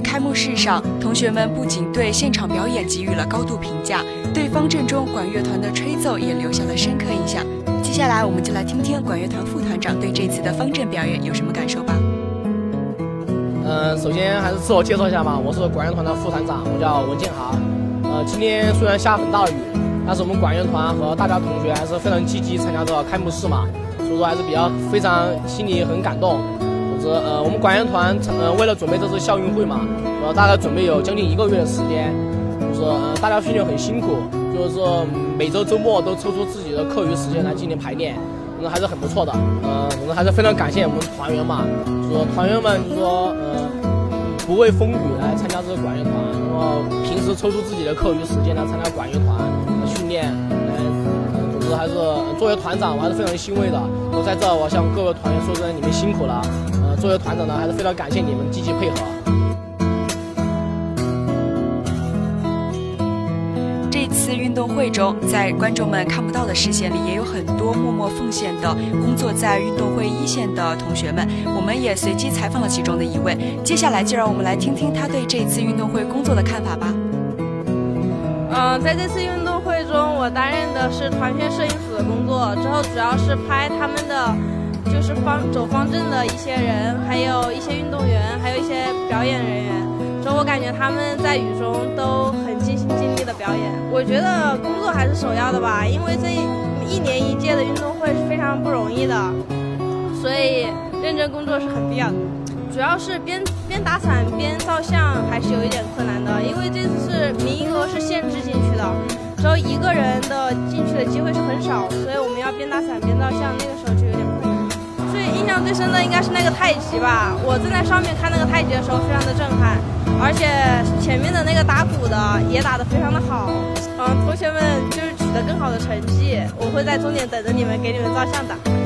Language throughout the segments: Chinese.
开幕式上，同学们不仅对现场表演给予了高度评价，对方阵中管乐团的吹奏也留下了深刻印象。接下来，我们就来听听管乐团副团长对这次的方阵表演有什么感受吧。嗯，首先还是自我介绍一下吧，我是管乐团的副团长，我叫文建豪。呃，今天虽然下很大雨，但是我们管乐团和大家同学还是非常积极参加这个开幕式嘛，所以说还是比较非常心里很感动。是呃，我们管乐团呃为了准备这次校运会嘛，呃大概准备有将近一个月的时间，就是呃大家训练很辛苦，就是每周周末都抽出自己的课余时间来进行排练，那还是很不错的。呃，我们还是非常感谢我们团员嘛，就说团员们就说呃不畏风雨来参加这个管乐团，然后平时抽出自己的课余时间来参加管乐团训练，来，总之还是作为团长我还是非常欣慰的。我在这我向各位团员说声你们辛苦了。作为团长呢，还是非常感谢你们积极配合。这次运动会中，在观众们看不到的视线里，也有很多默默奉献的工作在运动会一线的同学们。我们也随机采访了其中的一位。接下来就让我们来听听他对这次运动会工作的看法吧。嗯，在这次运动会中，我担任的是团宣摄影组的工作，之后主要是拍他们的。就是方走方阵的一些人，还有一些运动员，还有一些表演人员。所以我感觉他们在雨中都很尽心尽力的表演。我觉得工作还是首要的吧，因为这一年一届的运动会是非常不容易的，所以认真工作是很必要的。主要是边边打伞边照相还是有一点困难的，因为这次是名额是限制进去的，只有一个人的进去的机会是很少，所以我们要边打伞边照相，那个时候就。印象最深的应该是那个太极吧，我正在上面看那个太极的时候，非常的震撼，而且前面的那个打鼓的也打得非常的好，嗯，同学们就是取得更好的成绩，我会在终点等着你们，给你们照相的。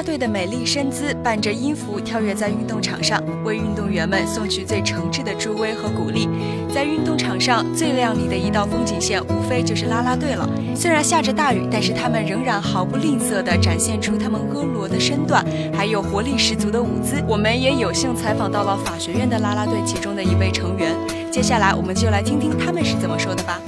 啦啦队的美丽身姿伴着音符跳跃在运动场上，为运动员们送去最诚挚的助威和鼓励。在运动场上最亮丽的一道风景线，无非就是啦啦队了。虽然下着大雨，但是他们仍然毫不吝啬地展现出他们婀娜的身段，还有活力十足的舞姿。我们也有幸采访到了法学院的啦啦队其中的一位成员。接下来，我们就来听听他们是怎么说的吧。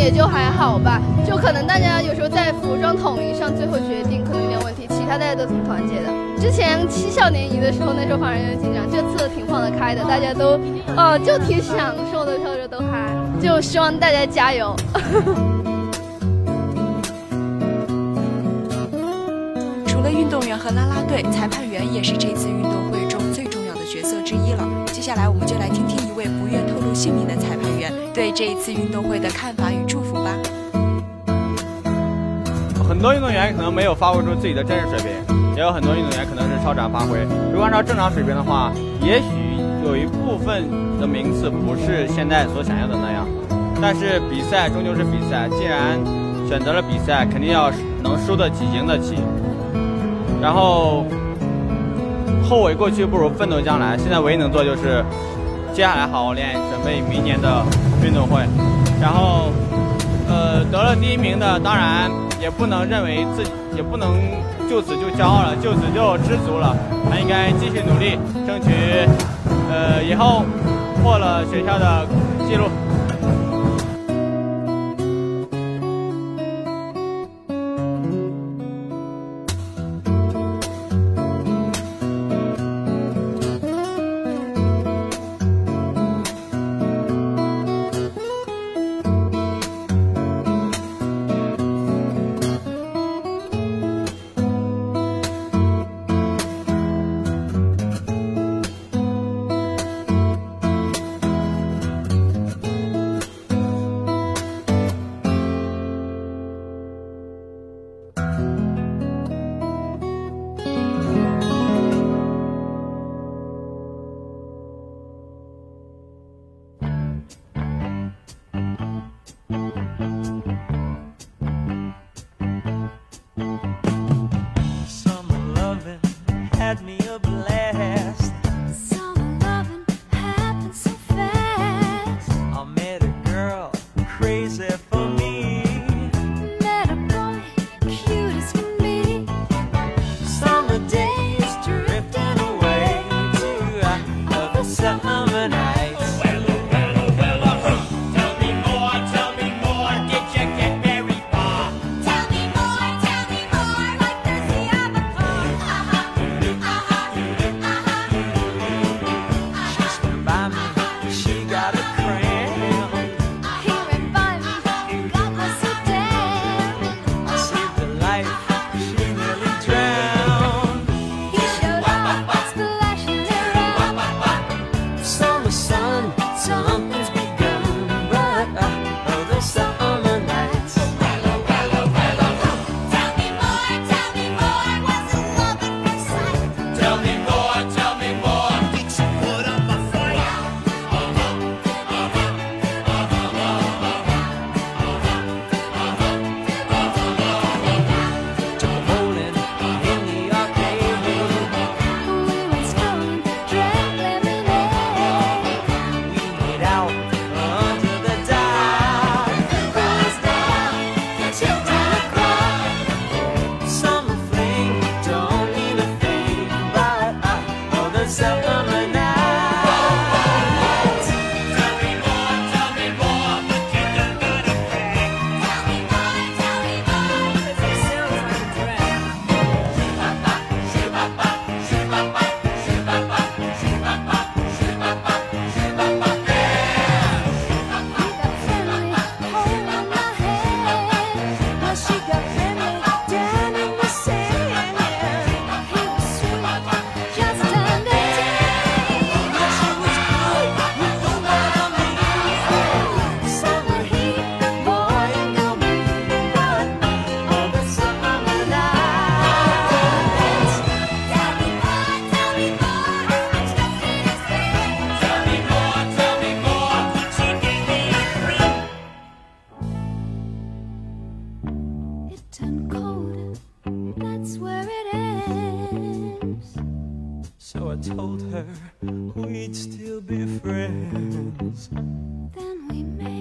也就还好吧，就可能大家有时候在服装统一上最后决定可能有点问题，其他大家都挺团结的。之前七校联谊的时候，那时候反而有点紧张，这次挺放得开的，大家都，哦，就挺享受的，跳着都嗨，就希望大家加油。除了运动员和啦啦队，裁判员也是这次运动会中最重要的角色之一了。接下来我们就对这一次运动会的看法与祝福吧。很多运动员可能没有发挥出自己的真实水平，也有很多运动员可能是超常发挥。如果按照正常水平的话，也许有一部分的名次不是现在所想要的那样。但是比赛终究是比赛，既然选择了比赛，肯定要能输得起、赢得起。然后。后悔过去不如奋斗将来。现在唯一能做就是，接下来好好练，准备明年的运动会。然后，呃，得了第一名的，当然也不能认为自己，也不能就此就骄傲了，就此就知足了。还应该继续努力，争取，呃，以后破了学校的记录。Yeah. told her we'd still be friends. Then we made.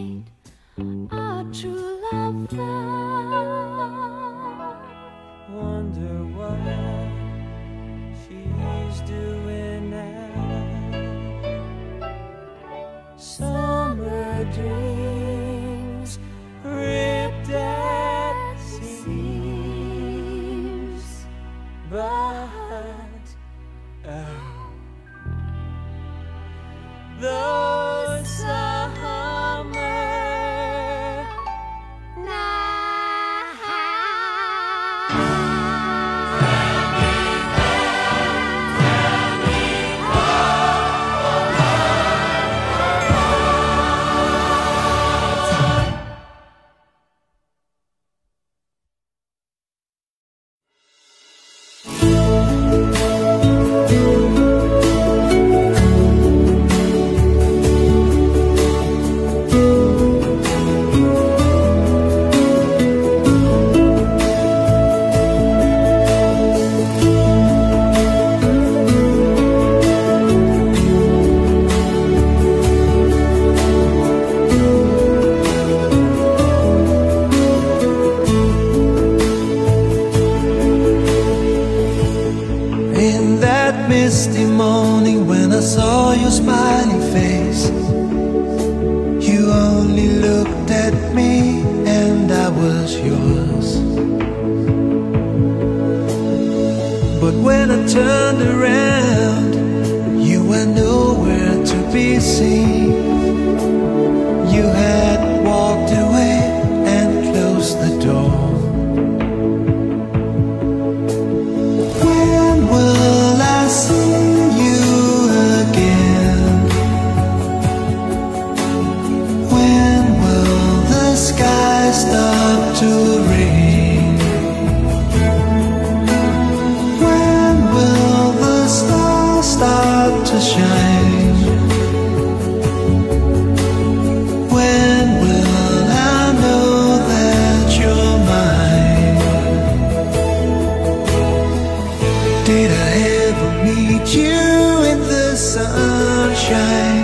shine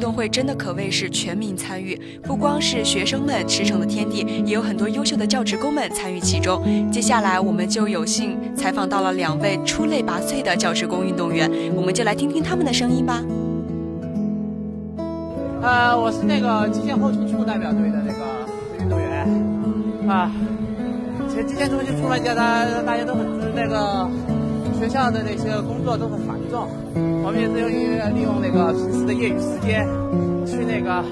运动会真的可谓是全民参与，不光是学生们驰骋的天地，也有很多优秀的教职工们参与其中。接下来，我们就有幸采访到了两位出类拔萃的教职工运动员，我们就来听听他们的声音吧。呃，我是那个极限后勤处代表队的那个运动员啊。其实极限后勤处来讲，大大家都很那个学校的那些工作都很繁重，我们也是由于利用那个平时的业余时间去那个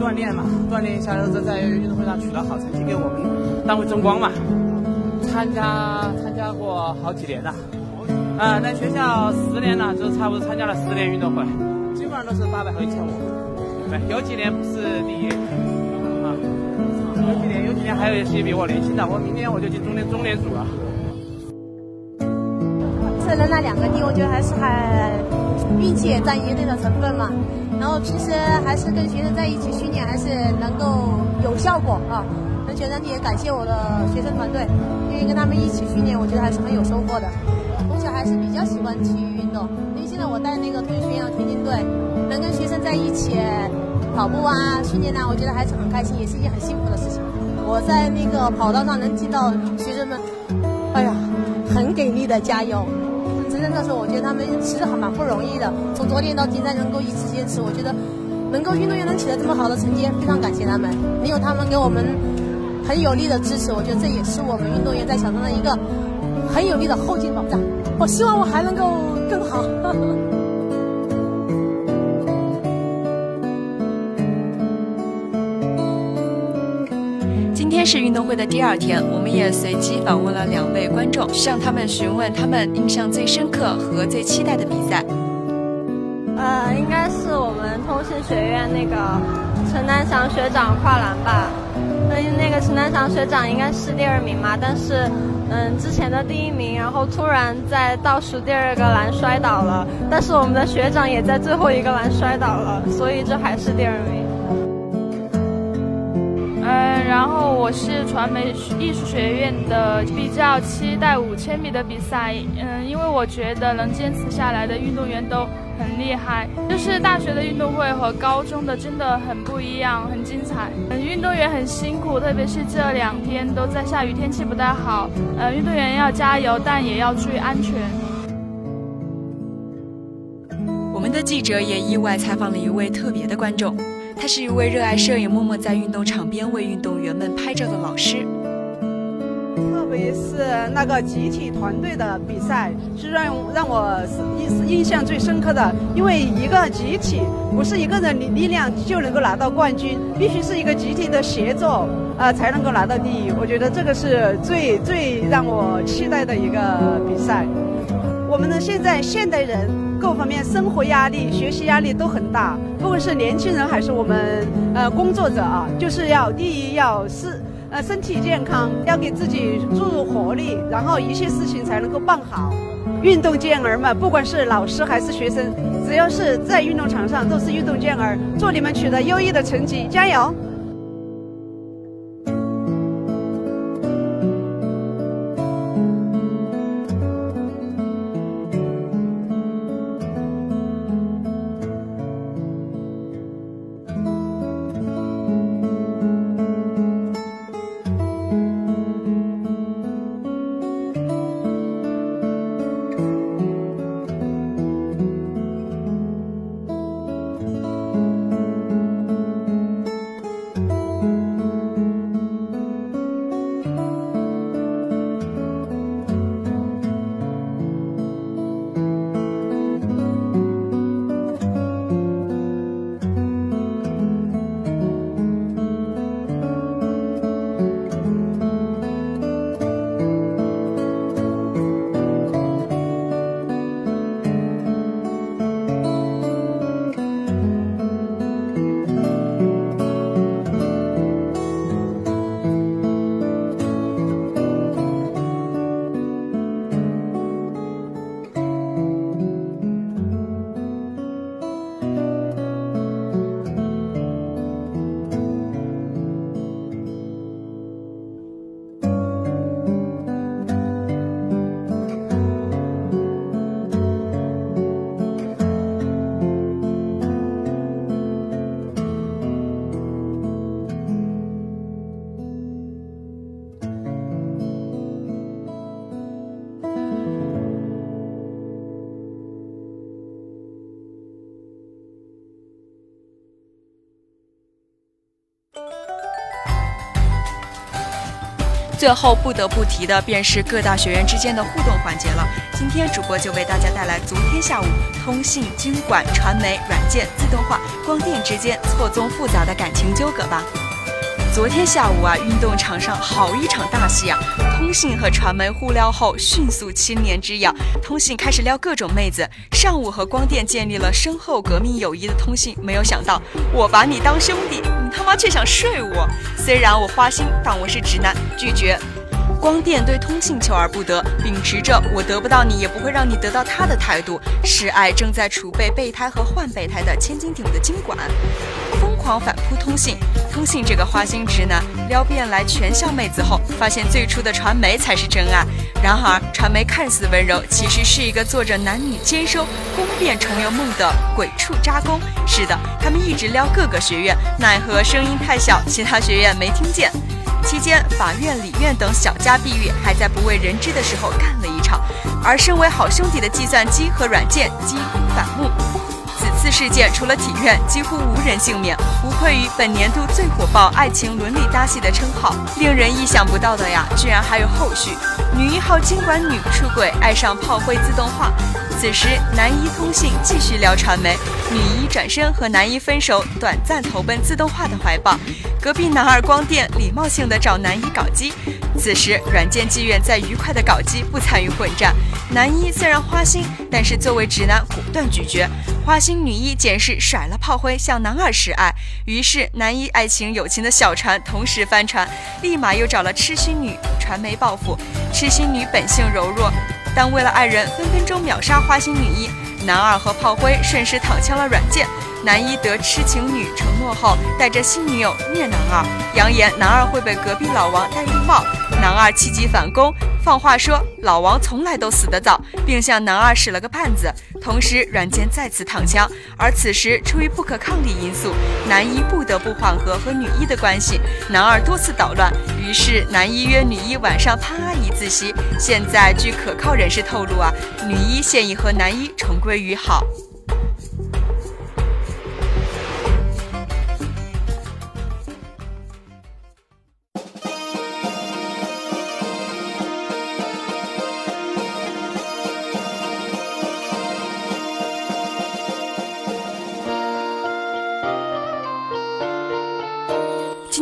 锻炼嘛，锻炼一下，在在运动会上取得好成绩，给我们单位争光嘛。参加参加过好几年了，啊，在学校十年了，就差不多参加了十年运动会，基本上都是八百和一千五。对，有几年不是第一，啊，有几年有几年还有一些比我年轻的，我明年我就进中联中联组了。胜了那两个地，我觉得还是还运气也占一定的成分嘛。然后平时还是跟学生在一起训练，还是能够有效果啊。那学生也感谢我的学生团队，因为跟他们一起训练，我觉得还是很有收获的。从小还是比较喜欢体育运动，因为现在我带那个同学学院田径队，能跟学生在一起跑步啊、训练啊，我觉得还是很开心，也是一件很幸福的事情。我在那个跑道上能听到学生们，哎呀，很给力的加油。那时候，我觉得他们其实还蛮不容易的。从昨天到今天能够一直坚持，我觉得能够运动员能取得这么好的成绩，非常感谢他们。没有他们给我们很有力的支持，我觉得这也是我们运动员在场上的一个很有力的后劲保障。我希望我还能够更好。天是运动会的第二天，我们也随机访问了两位观众，向他们询问他们印象最深刻和最期待的比赛。呃，应该是我们通信学院那个陈南翔学长跨栏吧。所以，那个陈南翔学长应该是第二名嘛，但是嗯，之前的第一名，然后突然在倒数第二个栏摔倒了，但是我们的学长也在最后一个栏摔倒了，所以这还是第二名。嗯，然后我是传媒艺术学院的，比较期待五千米的比赛。嗯，因为我觉得能坚持下来的运动员都很厉害。就是大学的运动会和高中的真的很不一样，很精彩。嗯，运动员很辛苦，特别是这两天都在下雨，天气不太好。呃，运动员要加油，但也要注意安全。我们的记者也意外采访了一位特别的观众。他是一位热爱摄影、默默在运动场边为运动员们拍照的老师。特别是那个集体团队的比赛，是让让我印印象最深刻的。因为一个集体不是一个人力力量就能够拿到冠军，必须是一个集体的协作啊，才能够拿到第一。我觉得这个是最最让我期待的一个比赛。我们的现在现代人各方面生活压力、学习压力都很大，不管是年轻人还是我们呃工作者啊，就是要第一要是呃身体健康，要给自己注入活力，然后一切事情才能够办好。运动健儿们，不管是老师还是学生，只要是在运动场上都是运动健儿，祝你们取得优异的成绩，加油！最后不得不提的便是各大学院之间的互动环节了。今天主播就为大家带来昨天下午通信、经管、传媒、软件、自动化、光电之间错综复杂的感情纠葛吧。昨天下午啊，运动场上好一场大戏啊！通信和传媒互撩后，迅速七年之痒。通信开始撩各种妹子。上午和光电建立了深厚革命友谊的通信，没有想到我把你当兄弟，你他妈却想睡我。虽然我花心，但我是直男，拒绝。光电对通信求而不得，秉持着我得不到你也不会让你得到他的态度，示爱正在储备备胎和换备胎的千斤顶的经管，狂反扑通信。通信这个花心直男撩遍来全校妹子后，发现最初的传媒才是真爱。然而传媒看似温柔，其实是一个做着男女兼收、攻变重游梦的鬼畜渣工。是的，他们一直撩各个学院，奈何声音太小，其他学院没听见。期间，法院、理院等小家碧玉还在不为人知的时候干了一场，而身为好兄弟的计算机和软件几乎反目。此次事件，除了体院，几乎无人幸免，无愧于本年度最火爆爱情伦理搭戏的称号。令人意想不到的呀，居然还有后续！女一号经管女出轨，爱上炮灰自动化。此时，男一通信继续聊传媒，女一转身和男一分手，短暂投奔自动化的怀抱。隔壁男二光电礼貌性的找男一搞基。此时，软件妓院在愉快的搞基，不参与混战。男一虽然花心，但是作为直男，果断拒绝。花心女一简是甩了炮灰，向男二示爱。于是，男一爱情友情的小船同时翻船，立马又找了痴心女传媒报复。痴心女本性柔弱，但为了爱人，分分钟秒杀花心女一。男二和炮灰顺势躺枪了软件。男一得痴情女承诺后，带着新女友虐男二，扬言男二会被隔壁老王戴绿帽。男二气急反攻，放话说老王从来都死得早，并向男二使了个绊子。同时，软件再次躺枪。而此时，出于不可抗力因素，男一不得不缓和和女一的关系。男二多次捣乱，于是男一约女一晚上潘阿姨自习。现在据可靠人士透露啊，女一现已和男一重归于好。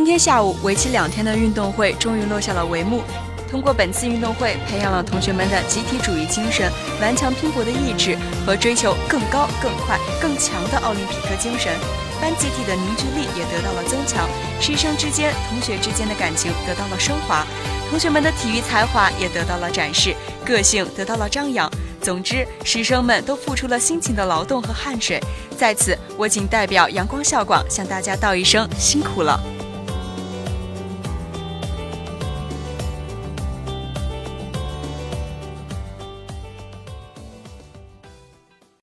今天下午，为期两天的运动会终于落下了帷幕。通过本次运动会，培养了同学们的集体主义精神、顽强拼搏的意志和追求更高、更快、更强的奥林匹克精神。班集体的凝聚力也得到了增强，师生之间、同学之间的感情得到了升华，同学们的体育才华也得到了展示，个性得到了张扬。总之，师生们都付出了辛勤的劳动和汗水。在此，我谨代表阳光校广向大家道一声辛苦了。